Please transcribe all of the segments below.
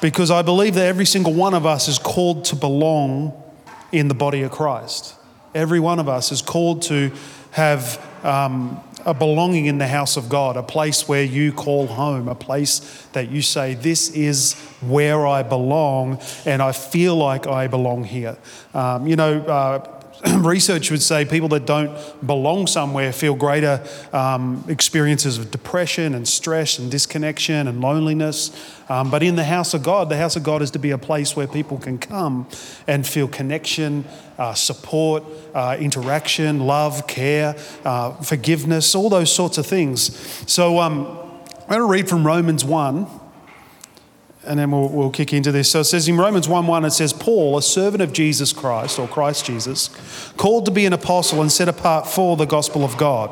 because I believe that every single one of us is called to belong in the body of Christ. Every one of us is called to have um, a belonging in the house of God, a place where you call home, a place that you say, This is where I belong, and I feel like I belong here. Um, you know, uh, research would say people that don't belong somewhere feel greater um, experiences of depression and stress and disconnection and loneliness. Um, but in the house of God, the house of God is to be a place where people can come and feel connection, uh, support, uh, interaction, love, care, uh, forgiveness, all those sorts of things. So um, I'm going to read from Romans 1 and then we'll, we'll kick into this. So it says in Romans 1 1, it says, Paul, a servant of Jesus Christ, or Christ Jesus, called to be an apostle and set apart for the gospel of God.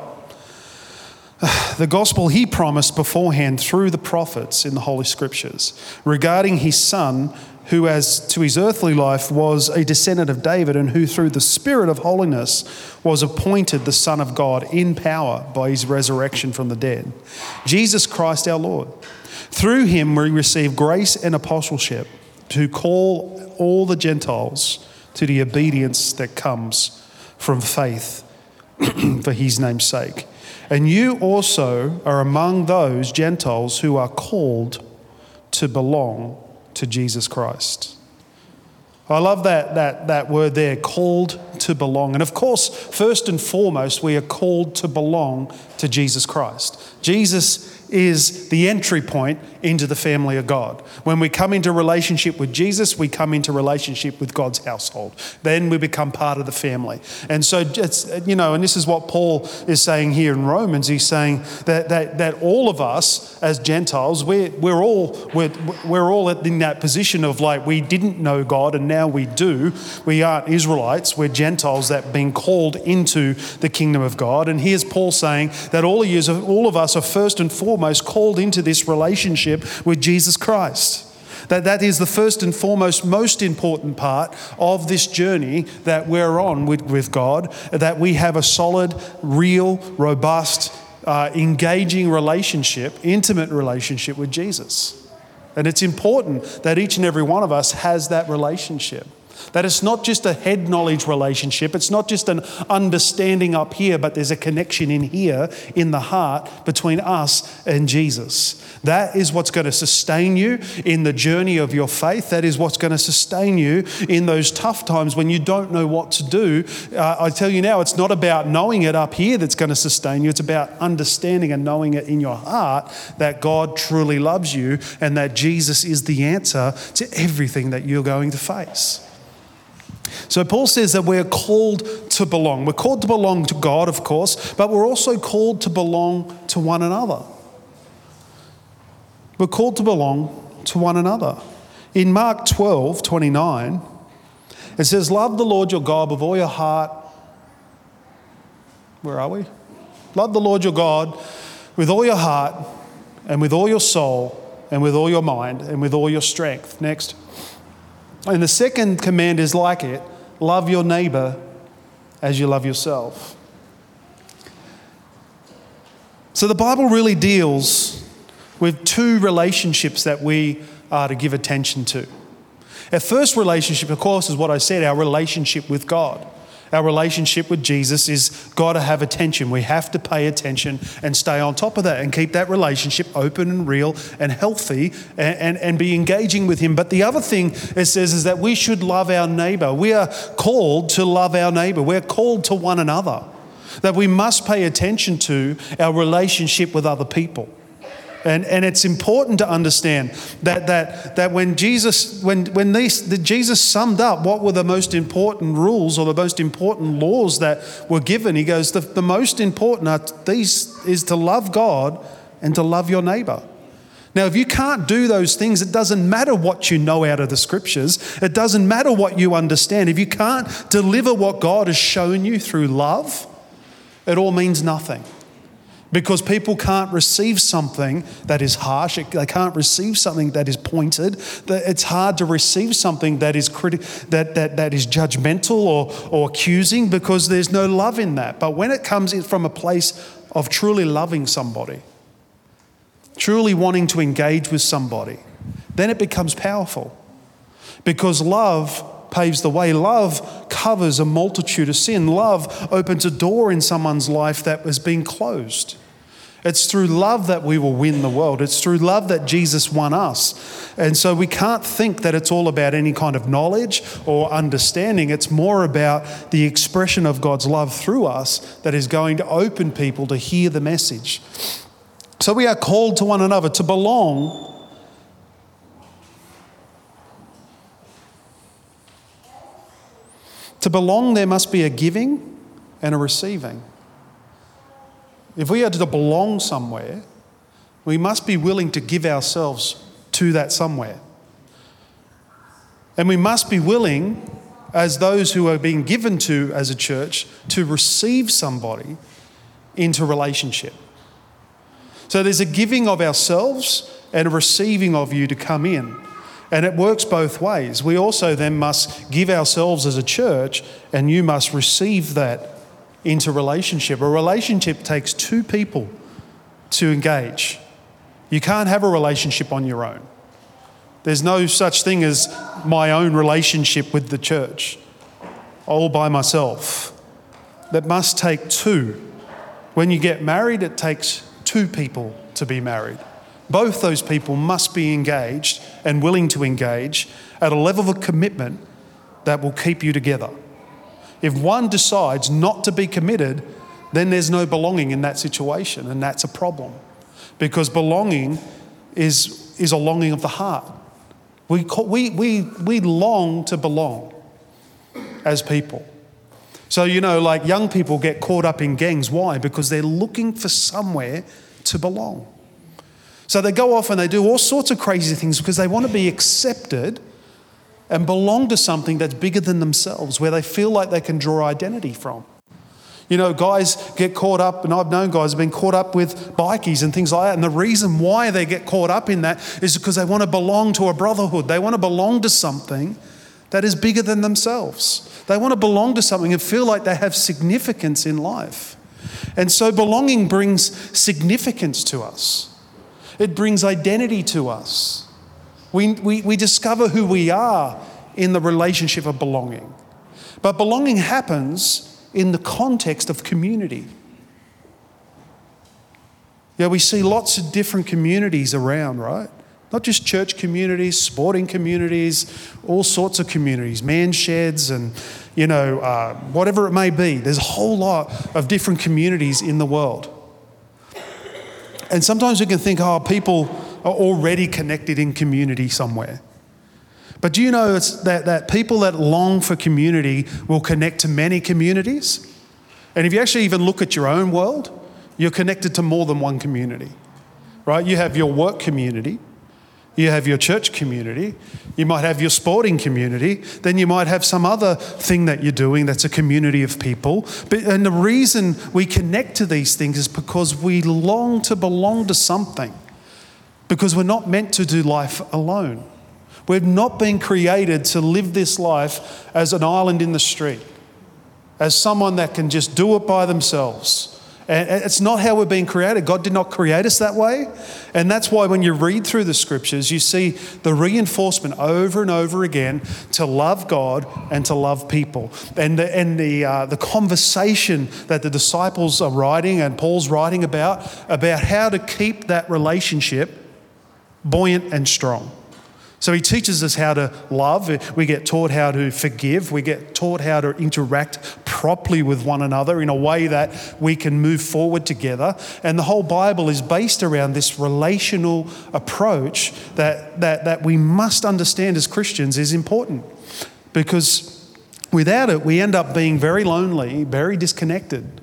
The gospel he promised beforehand through the prophets in the Holy Scriptures regarding his son, who, as to his earthly life, was a descendant of David, and who, through the Spirit of holiness, was appointed the Son of God in power by his resurrection from the dead. Jesus Christ our Lord through him, we receive grace and apostleship to call all the Gentiles to the obedience that comes from faith for his name's sake. And you also are among those Gentiles who are called to belong to Jesus Christ. I love that, that, that word there, called to belong. And of course, first and foremost, we are called to belong to Jesus Christ. Jesus is the entry point into the family of God. When we come into relationship with Jesus, we come into relationship with God's household. Then we become part of the family. And so, it's, you know, and this is what Paul is saying here in Romans. He's saying that, that, that all of us as Gentiles, we're, we're, all, we're, we're all in that position of like, we didn't know God and now we do. We aren't Israelites, we're Gentiles that have been called into the kingdom of God. And here's Paul saying that all of, you, all of us are first and foremost foremost called into this relationship with Jesus Christ. That, that is the first and foremost, most important part of this journey that we're on with, with God, that we have a solid, real, robust, uh, engaging relationship, intimate relationship with Jesus. And it's important that each and every one of us has that relationship. That it's not just a head knowledge relationship, it's not just an understanding up here, but there's a connection in here, in the heart, between us and Jesus. That is what's going to sustain you in the journey of your faith. That is what's going to sustain you in those tough times when you don't know what to do. Uh, I tell you now, it's not about knowing it up here that's going to sustain you, it's about understanding and knowing it in your heart that God truly loves you and that Jesus is the answer to everything that you're going to face. So Paul says that we're called to belong. We're called to belong to God, of course, but we're also called to belong to one another. We're called to belong to one another. In Mark 12, 29, it says, Love the Lord your God with all your heart. Where are we? Love the Lord your God with all your heart and with all your soul and with all your mind and with all your strength. Next. And the second command is like it love your neighbor as you love yourself. So the Bible really deals with two relationships that we are to give attention to. Our first relationship, of course, is what I said our relationship with God our relationship with Jesus is got to have attention. We have to pay attention and stay on top of that and keep that relationship open and real and healthy and, and, and be engaging with Him. But the other thing it says is that we should love our neighbor. We are called to love our neighbor, we're called to one another. That we must pay attention to our relationship with other people. And, and it's important to understand that, that, that when Jesus, when, when these, the Jesus summed up what were the most important rules or the most important laws that were given, he goes, the, the most important are these is to love God and to love your neighbor. Now, if you can't do those things, it doesn't matter what you know out of the scriptures. It doesn't matter what you understand. If you can't deliver what God has shown you through love, it all means nothing. Because people can't receive something that is harsh, they can't receive something that is pointed. It's hard to receive something that is, criti- that, that, that is judgmental or, or accusing because there's no love in that. But when it comes from a place of truly loving somebody, truly wanting to engage with somebody, then it becomes powerful. Because love paves the way. Love covers a multitude of sin. Love opens a door in someone's life that was being closed. It's through love that we will win the world. It's through love that Jesus won us. And so we can't think that it's all about any kind of knowledge or understanding. It's more about the expression of God's love through us that is going to open people to hear the message. So we are called to one another to belong. To belong, there must be a giving and a receiving. If we are to belong somewhere, we must be willing to give ourselves to that somewhere. And we must be willing, as those who are being given to as a church, to receive somebody into relationship. So there's a giving of ourselves and a receiving of you to come in. And it works both ways. We also then must give ourselves as a church, and you must receive that into relationship. A relationship takes two people to engage. You can't have a relationship on your own. There's no such thing as my own relationship with the church, all by myself. That must take two. When you get married, it takes two people to be married. Both those people must be engaged and willing to engage at a level of commitment that will keep you together. If one decides not to be committed, then there's no belonging in that situation, and that's a problem. Because belonging is, is a longing of the heart. We, we, we, we long to belong as people. So, you know, like young people get caught up in gangs. Why? Because they're looking for somewhere to belong. So they go off and they do all sorts of crazy things because they want to be accepted and belong to something that's bigger than themselves, where they feel like they can draw identity from. You know, guys get caught up, and I've known guys have been caught up with bikies and things like that. And the reason why they get caught up in that is because they want to belong to a brotherhood. They want to belong to something that is bigger than themselves. They want to belong to something and feel like they have significance in life. And so belonging brings significance to us, it brings identity to us. We, we, we discover who we are in the relationship of belonging. But belonging happens in the context of community. Yeah, we see lots of different communities around, right? Not just church communities, sporting communities, all sorts of communities, man sheds, and you know, uh, whatever it may be. There's a whole lot of different communities in the world. And sometimes we can think, oh, people are already connected in community somewhere. But do you know that, that people that long for community will connect to many communities? And if you actually even look at your own world, you're connected to more than one community, right? You have your work community, you have your church community, you might have your sporting community, then you might have some other thing that you're doing that's a community of people. But, and the reason we connect to these things is because we long to belong to something because we're not meant to do life alone. We've not been created to live this life as an island in the street, as someone that can just do it by themselves. And it's not how we're being created. God did not create us that way. And that's why when you read through the scriptures, you see the reinforcement over and over again to love God and to love people. And the, and the, uh, the conversation that the disciples are writing and Paul's writing about, about how to keep that relationship buoyant and strong. So he teaches us how to love. We get taught how to forgive. We get taught how to interact properly with one another in a way that we can move forward together. And the whole Bible is based around this relational approach that, that, that we must understand as Christians is important. Because without it, we end up being very lonely, very disconnected,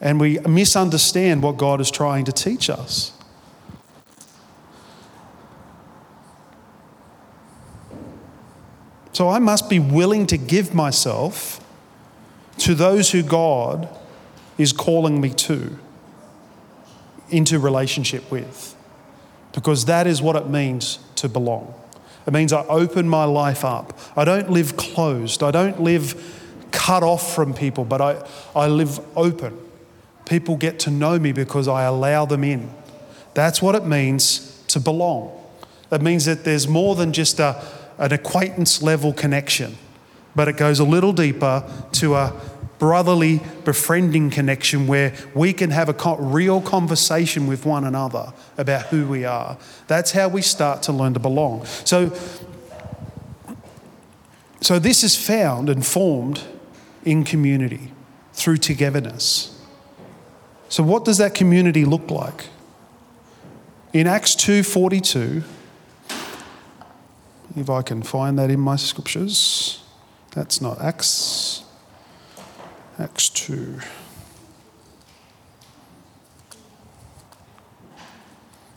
and we misunderstand what God is trying to teach us. So I must be willing to give myself to those who God is calling me to into relationship with. Because that is what it means to belong. It means I open my life up. I don't live closed. I don't live cut off from people, but I, I live open. People get to know me because I allow them in. That's what it means to belong. It means that there's more than just a, an acquaintance level connection, but it goes a little deeper to a brotherly, befriending connection where we can have a real conversation with one another about who we are. That's how we start to learn to belong. So, so this is found and formed in community through togetherness. So what does that community look like? In Acts 2:42, if I can find that in my scriptures, that's not Acts. Acts 2.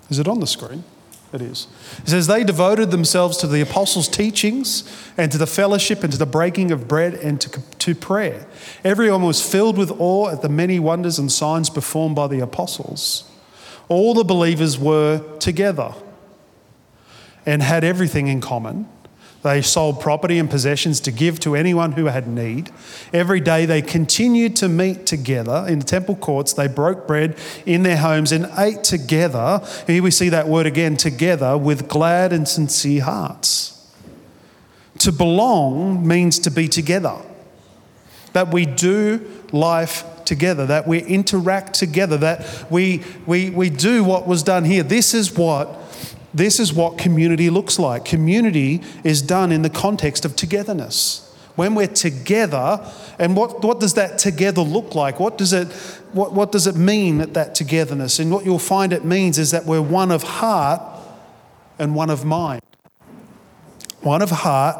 Is it on the screen? It is. It says, They devoted themselves to the apostles' teachings and to the fellowship and to the breaking of bread and to, to prayer. Everyone was filled with awe at the many wonders and signs performed by the apostles. All the believers were together and had everything in common they sold property and possessions to give to anyone who had need. Every day they continued to meet together in the temple courts. They broke bread in their homes and ate together. Here we see that word again together with glad and sincere hearts. To belong means to be together, that we do life together, that we interact together, that we, we, we do what was done here. This is what this is what community looks like. Community is done in the context of togetherness. When we're together, and what, what does that together look like? What does, it, what, what does it mean that, that togetherness? And what you'll find it means is that we're one of heart and one of mind. One of heart,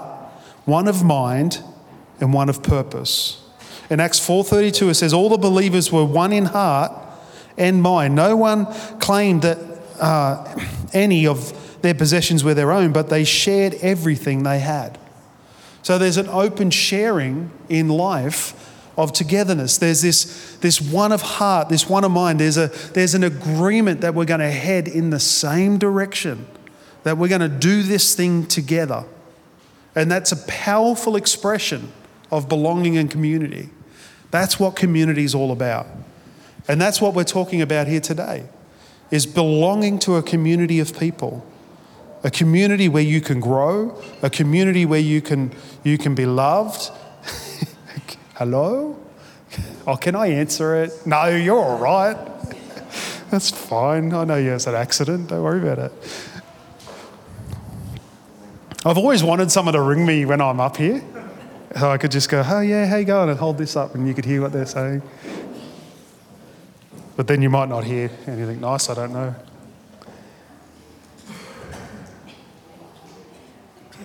one of mind, and one of purpose. In Acts 4:32 it says all the believers were one in heart and mind. No one claimed that uh, any of their possessions were their own, but they shared everything they had. So there's an open sharing in life of togetherness. There's this, this one of heart, this one of mind. There's, a, there's an agreement that we're going to head in the same direction, that we're going to do this thing together. And that's a powerful expression of belonging and community. That's what community is all about. And that's what we're talking about here today is belonging to a community of people. A community where you can grow, a community where you can, you can be loved. Hello? Oh, can I answer it? No, you're all right. That's fine. I know you had an accident. Don't worry about it. I've always wanted someone to ring me when I'm up here. So I could just go, oh, yeah, how you going? And hold this up and you could hear what they're saying. But then you might not hear anything nice, I don't know.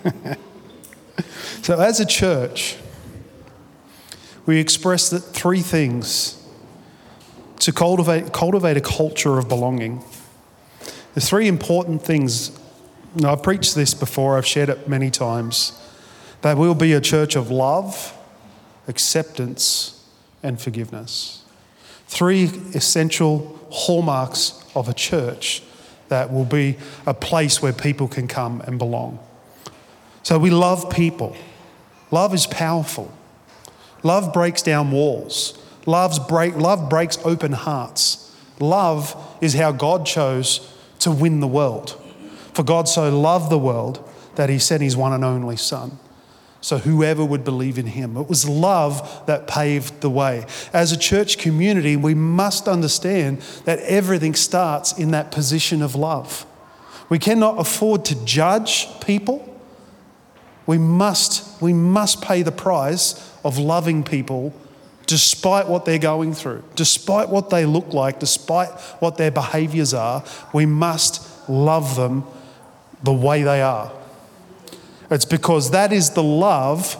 so, as a church, we express that three things to cultivate, cultivate a culture of belonging. The three important things, now I've preached this before, I've shared it many times, that we'll be a church of love, acceptance, and forgiveness. Three essential hallmarks of a church that will be a place where people can come and belong. So we love people. Love is powerful. Love breaks down walls. Love's break, love breaks open hearts. Love is how God chose to win the world. For God so loved the world that he sent his one and only Son so whoever would believe in him. It was love that paved the way. As a church community, we must understand that everything starts in that position of love. We cannot afford to judge people. We must, we must pay the price of loving people despite what they're going through, despite what they look like, despite what their behaviors are. We must love them the way they are. It's because that is the love,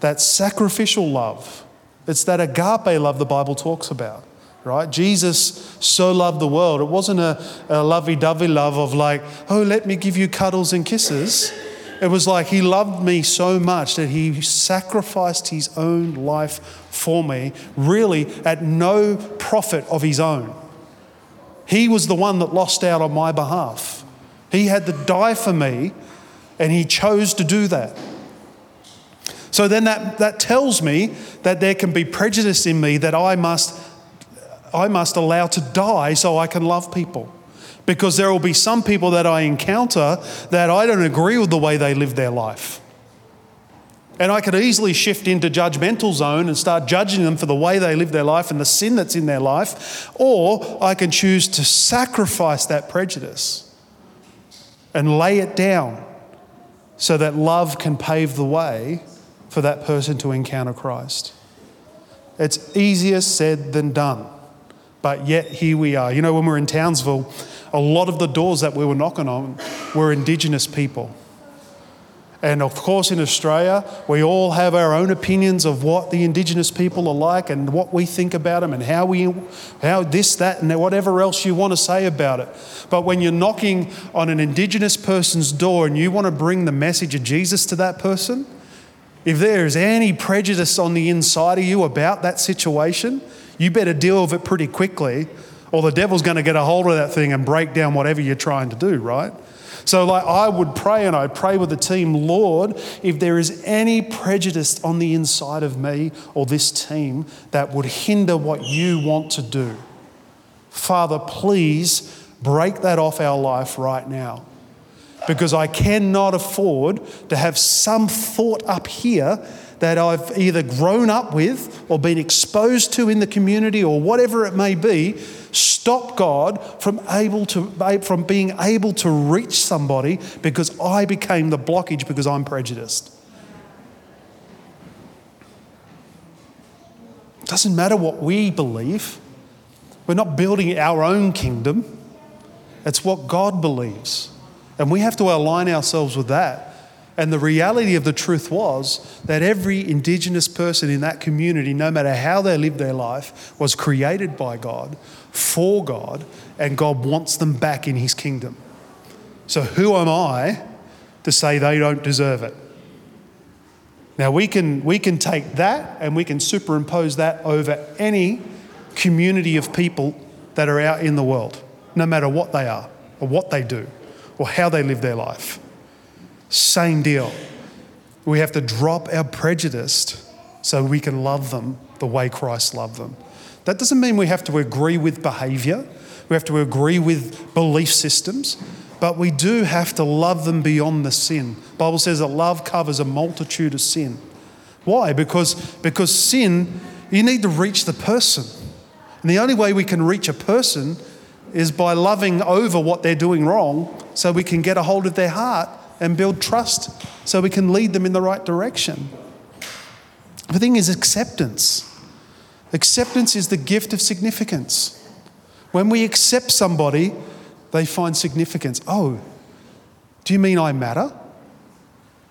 that sacrificial love. It's that agape love the Bible talks about, right? Jesus so loved the world. It wasn't a, a lovey dovey love of like, oh, let me give you cuddles and kisses. It was like he loved me so much that he sacrificed his own life for me, really at no profit of his own. He was the one that lost out on my behalf. He had to die for me, and he chose to do that. So then that, that tells me that there can be prejudice in me that I must, I must allow to die so I can love people because there will be some people that I encounter that I don't agree with the way they live their life. And I could easily shift into judgmental zone and start judging them for the way they live their life and the sin that's in their life, or I can choose to sacrifice that prejudice and lay it down so that love can pave the way for that person to encounter Christ. It's easier said than done, but yet here we are. You know, when we we're in Townsville, a lot of the doors that we were knocking on were Indigenous people. And of course, in Australia, we all have our own opinions of what the Indigenous people are like and what we think about them and how we, how this, that, and whatever else you want to say about it. But when you're knocking on an Indigenous person's door and you want to bring the message of Jesus to that person, if there is any prejudice on the inside of you about that situation, you better deal with it pretty quickly or the devil's going to get a hold of that thing and break down whatever you're trying to do, right? So, like, I would pray and I'd pray with the team, Lord, if there is any prejudice on the inside of me or this team that would hinder what you want to do, Father, please break that off our life right now. Because I cannot afford to have some thought up here that I've either grown up with or been exposed to in the community or whatever it may be stop God from, able to, from being able to reach somebody because I became the blockage because I'm prejudiced. Doesn't matter what we believe. We're not building our own kingdom. It's what God believes. And we have to align ourselves with that. And the reality of the truth was that every Indigenous person in that community, no matter how they lived their life, was created by God, for God, and God wants them back in His kingdom. So, who am I to say they don't deserve it? Now, we can, we can take that and we can superimpose that over any community of people that are out in the world, no matter what they are, or what they do, or how they live their life. Same deal. We have to drop our prejudice so we can love them the way Christ loved them. That doesn't mean we have to agree with behavior, we have to agree with belief systems, but we do have to love them beyond the sin. The Bible says that love covers a multitude of sin. Why? Because, because sin, you need to reach the person. And the only way we can reach a person is by loving over what they're doing wrong so we can get a hold of their heart and build trust so we can lead them in the right direction. The thing is acceptance. Acceptance is the gift of significance. When we accept somebody, they find significance. Oh, do you mean I matter?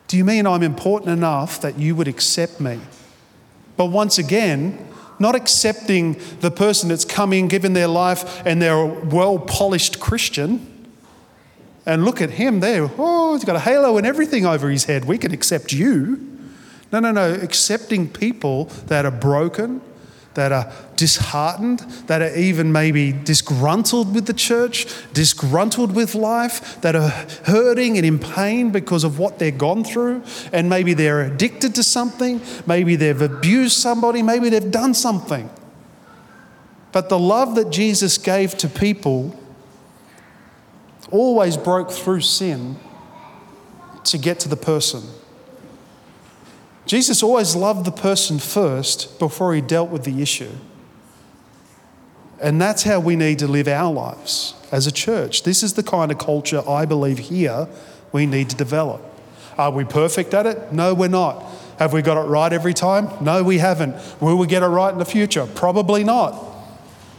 Do you mean I'm important enough that you would accept me? But once again, not accepting the person that's come in, given their life, and they're a well polished Christian and look at him there. Oh, he's got a halo and everything over his head. We can accept you. No, no, no. Accepting people that are broken, that are disheartened, that are even maybe disgruntled with the church, disgruntled with life, that are hurting and in pain because of what they've gone through, and maybe they're addicted to something, maybe they've abused somebody, maybe they've done something. But the love that Jesus gave to people always broke through sin to get to the person. Jesus always loved the person first before he dealt with the issue. And that's how we need to live our lives as a church. This is the kind of culture I believe here we need to develop. Are we perfect at it? No, we're not. Have we got it right every time? No, we haven't. Will we get it right in the future? Probably not.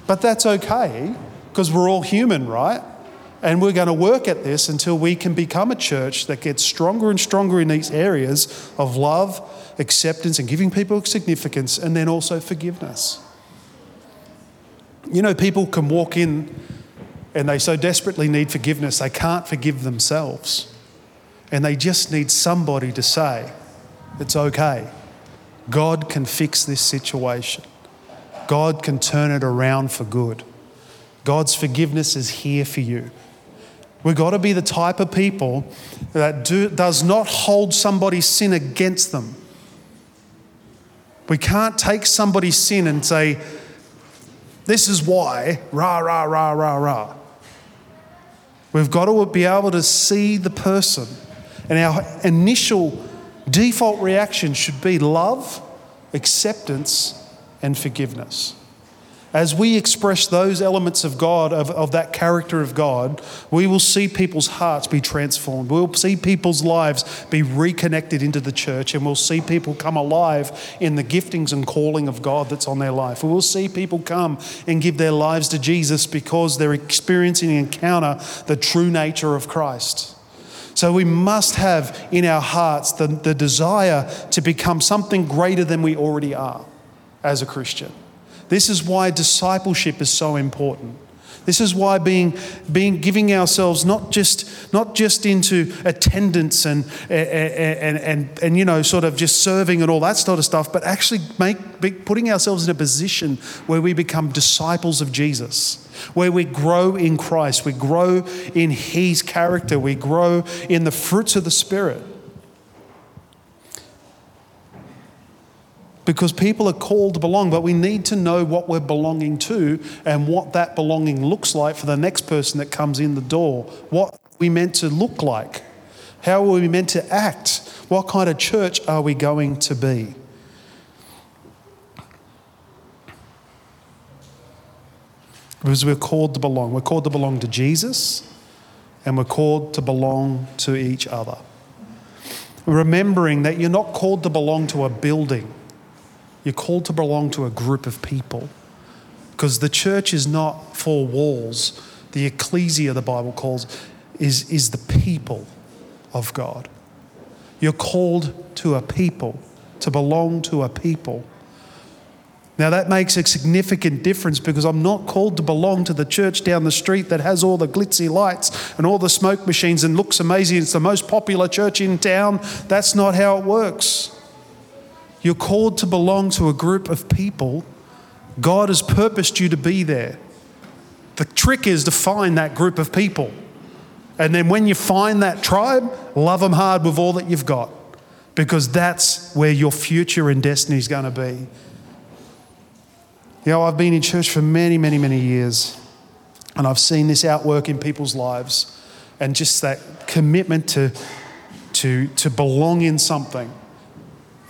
But that's okay because we're all human, right? And we're going to work at this until we can become a church that gets stronger and stronger in these areas of love, acceptance, and giving people significance, and then also forgiveness. You know, people can walk in and they so desperately need forgiveness, they can't forgive themselves. and they just need somebody to say, it's okay. God can fix this situation. God can turn it around for good. God's forgiveness is here for you. We've got to be the type of people that do, does not hold somebody's sin against them. We can't take somebody's sin and say, this is why, rah, rah, rah, rah, rah. We've got to be able to see the person. And our initial default reaction should be love, acceptance, and forgiveness. As we express those elements of God, of, of that character of God, we will see people's hearts be transformed. We'll see people's lives be reconnected into the church, and we'll see people come alive in the giftings and calling of God that's on their life. We will see people come and give their lives to Jesus because they're experiencing and encounter the true nature of Christ. So we must have in our hearts the, the desire to become something greater than we already are as a Christian. This is why discipleship is so important. This is why being, being giving ourselves not just, not just into attendance and, eh, eh, eh, and, and, and, you know, sort of just serving and all that sort of stuff, but actually make, putting ourselves in a position where we become disciples of Jesus, where we grow in Christ, we grow in His character, we grow in the fruits of the Spirit. Because people are called to belong, but we need to know what we're belonging to and what that belonging looks like for the next person that comes in the door. What we meant to look like? How are we meant to act? What kind of church are we going to be? Because we're called to belong. We're called to belong to Jesus and we're called to belong to each other. Remembering that you're not called to belong to a building you're called to belong to a group of people because the church is not four walls. The ecclesia, the Bible calls, is, is the people of God. You're called to a people, to belong to a people. Now, that makes a significant difference because I'm not called to belong to the church down the street that has all the glitzy lights and all the smoke machines and looks amazing. It's the most popular church in town. That's not how it works. You're called to belong to a group of people. God has purposed you to be there. The trick is to find that group of people. And then when you find that tribe, love them hard with all that you've got because that's where your future and destiny is going to be. You know, I've been in church for many, many, many years and I've seen this outwork in people's lives and just that commitment to, to, to belong in something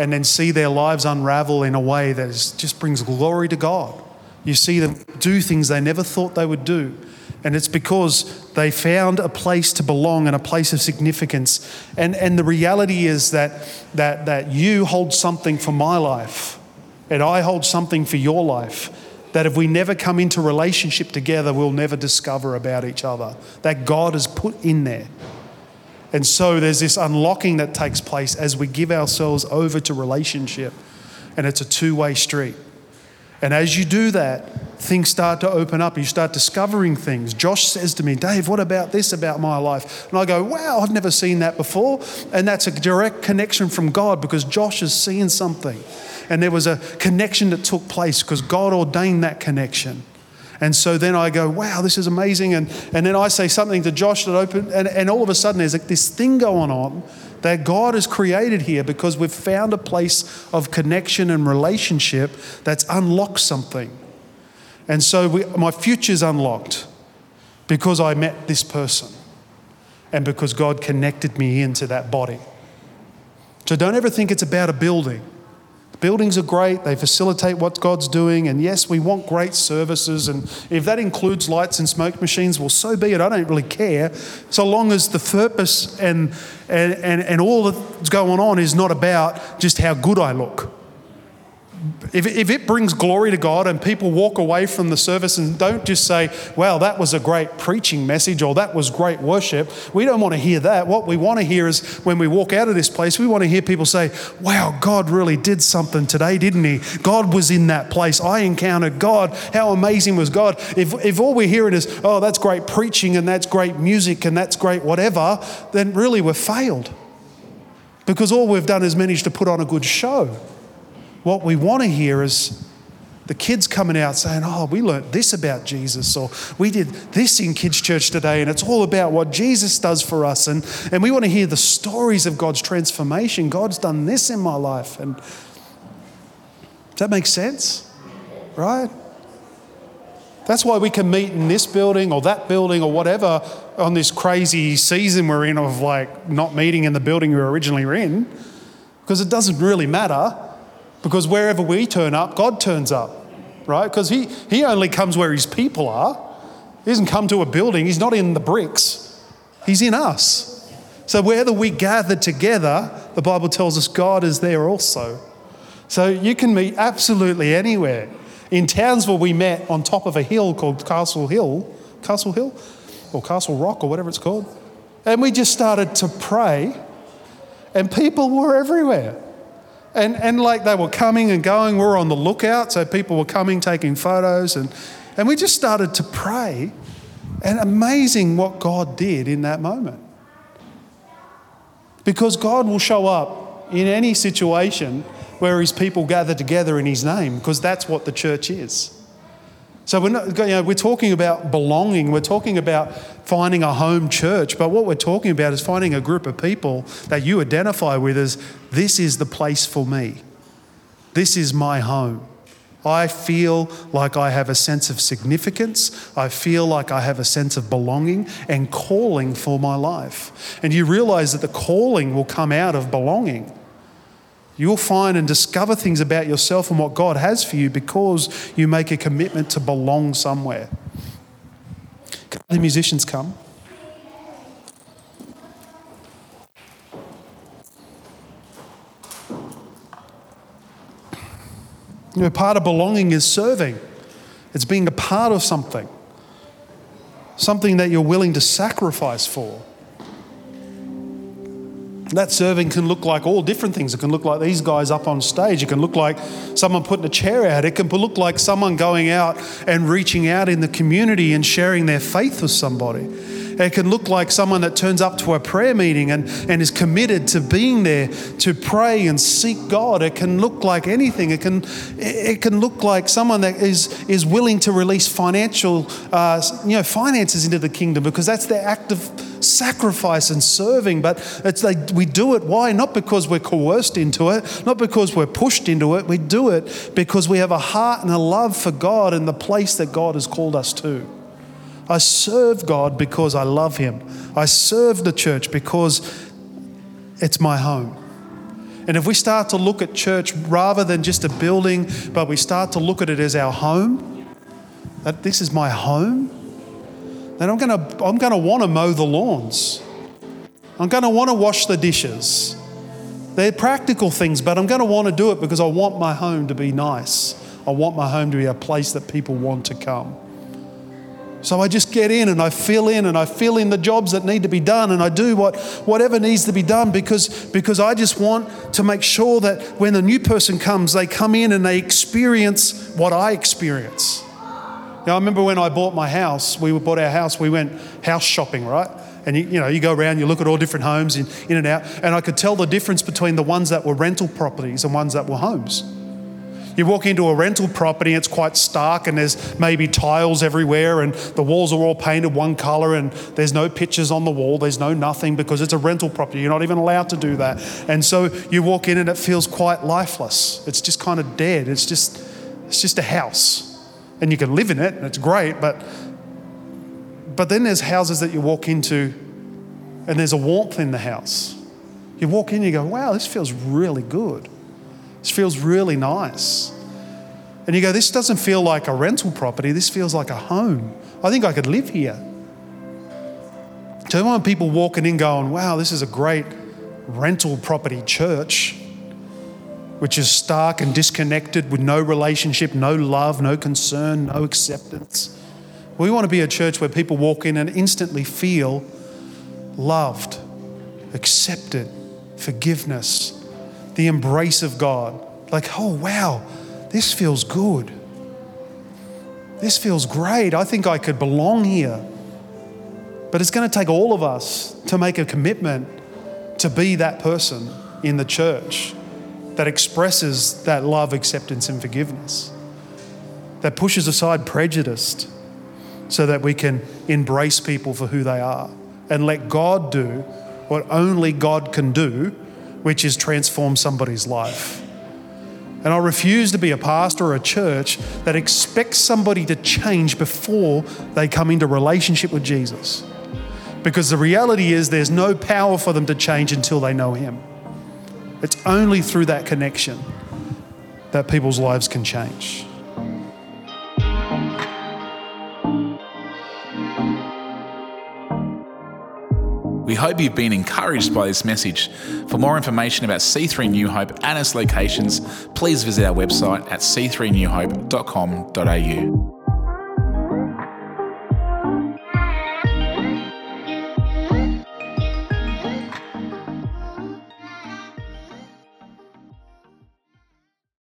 and then see their lives unravel in a way that is, just brings glory to God. You see them do things they never thought they would do. And it's because they found a place to belong and a place of significance. And, and the reality is that, that, that you hold something for my life, and I hold something for your life. That if we never come into relationship together, we'll never discover about each other. That God has put in there. And so there's this unlocking that takes place as we give ourselves over to relationship. And it's a two way street. And as you do that, things start to open up. You start discovering things. Josh says to me, Dave, what about this about my life? And I go, wow, I've never seen that before. And that's a direct connection from God because Josh is seeing something. And there was a connection that took place because God ordained that connection. And so then I go, wow, this is amazing. And, and then I say something to Josh that open, and, and all of a sudden there's like this thing going on that God has created here because we've found a place of connection and relationship that's unlocked something. And so we, my future's unlocked because I met this person and because God connected me into that body. So don't ever think it's about a building. Buildings are great, they facilitate what God's doing, and yes, we want great services. And if that includes lights and smoke machines, well, so be it. I don't really care. So long as the purpose and, and, and, and all that's going on is not about just how good I look. If, if it brings glory to God and people walk away from the service and don't just say, wow, that was a great preaching message or that was great worship, we don't want to hear that. What we want to hear is when we walk out of this place, we want to hear people say, wow, God really did something today, didn't He? God was in that place. I encountered God. How amazing was God? If, if all we're hearing is, oh, that's great preaching and that's great music and that's great whatever, then really we've failed. Because all we've done is managed to put on a good show. What we want to hear is the kids coming out saying, Oh, we learnt this about Jesus, or we did this in kids' church today, and it's all about what Jesus does for us. And, and we want to hear the stories of God's transformation. God's done this in my life. And does that make sense? Right? That's why we can meet in this building or that building or whatever on this crazy season we're in of like not meeting in the building we originally were in, because it doesn't really matter because wherever we turn up, God turns up, right? Because he, he only comes where his people are. He doesn't come to a building, he's not in the bricks, he's in us. So wherever we gather together, the Bible tells us God is there also. So you can meet absolutely anywhere. In Townsville, we met on top of a hill called Castle Hill, Castle Hill, or Castle Rock, or whatever it's called. And we just started to pray, and people were everywhere. And, and like they were coming and going, we were on the lookout, so people were coming, taking photos, and, and we just started to pray. And amazing what God did in that moment. Because God will show up in any situation where his people gather together in his name, because that's what the church is. So we're, not, you know, we're talking about belonging, we're talking about finding a home church, but what we're talking about is finding a group of people that you identify with as this is the place for me. This is my home. I feel like I have a sense of significance. I feel like I have a sense of belonging and calling for my life. And you realize that the calling will come out of belonging. You'll find and discover things about yourself and what God has for you because you make a commitment to belong somewhere. Can the musicians come? You know, part of belonging is serving. It's being a part of something, something that you're willing to sacrifice for. That serving can look like all different things. It can look like these guys up on stage. It can look like someone putting a chair out. It can look like someone going out and reaching out in the community and sharing their faith with somebody. It can look like someone that turns up to a prayer meeting and, and is committed to being there to pray and seek God. It can look like anything. It can, it can look like someone that is, is willing to release financial, uh, you know, finances into the kingdom because that's their act of sacrifice and serving. But it's like we do it. Why? Not because we're coerced into it, not because we're pushed into it. We do it because we have a heart and a love for God and the place that God has called us to. I serve God because I love Him. I serve the church because it's my home. And if we start to look at church rather than just a building, but we start to look at it as our home, that this is my home, then I'm going to I'm going to want to mow the lawns. I'm going to want to wash the dishes. They're practical things, but I'm going to want to do it because I want my home to be nice. I want my home to be a place that people want to come. So I just get in and I fill in and I fill in the jobs that need to be done and I do what, whatever needs to be done because, because I just want to make sure that when the new person comes, they come in and they experience what I experience. Now, I remember when I bought my house, we bought our house, we went house shopping, right? And you, you know, you go around, you look at all different homes in, in and out, and I could tell the difference between the ones that were rental properties and ones that were homes. You walk into a rental property, it's quite stark, and there's maybe tiles everywhere, and the walls are all painted one color, and there's no pictures on the wall, there's no nothing because it's a rental property. You're not even allowed to do that. And so you walk in, and it feels quite lifeless. It's just kind of dead. It's just, it's just a house. And you can live in it, and it's great, but, but then there's houses that you walk into, and there's a warmth in the house. You walk in, you go, wow, this feels really good. This feels really nice. And you go, this doesn't feel like a rental property, this feels like a home. I think I could live here. So I want people walking in going, wow, this is a great rental property church. Which is stark and disconnected with no relationship, no love, no concern, no acceptance. We want to be a church where people walk in and instantly feel loved, accepted, forgiveness, the embrace of God. Like, oh, wow, this feels good. This feels great. I think I could belong here. But it's going to take all of us to make a commitment to be that person in the church that expresses that love, acceptance, and forgiveness, that pushes aside prejudice so that we can embrace people for who they are and let God do what only God can do, which is transform somebody's life. And I refuse to be a pastor or a church that expects somebody to change before they come into relationship with Jesus. Because the reality is, there's no power for them to change until they know Him. It's only through that connection that people's lives can change. We hope you've been encouraged by this message. For more information about C3 New Hope and its locations, please visit our website at c3newhope.com.au.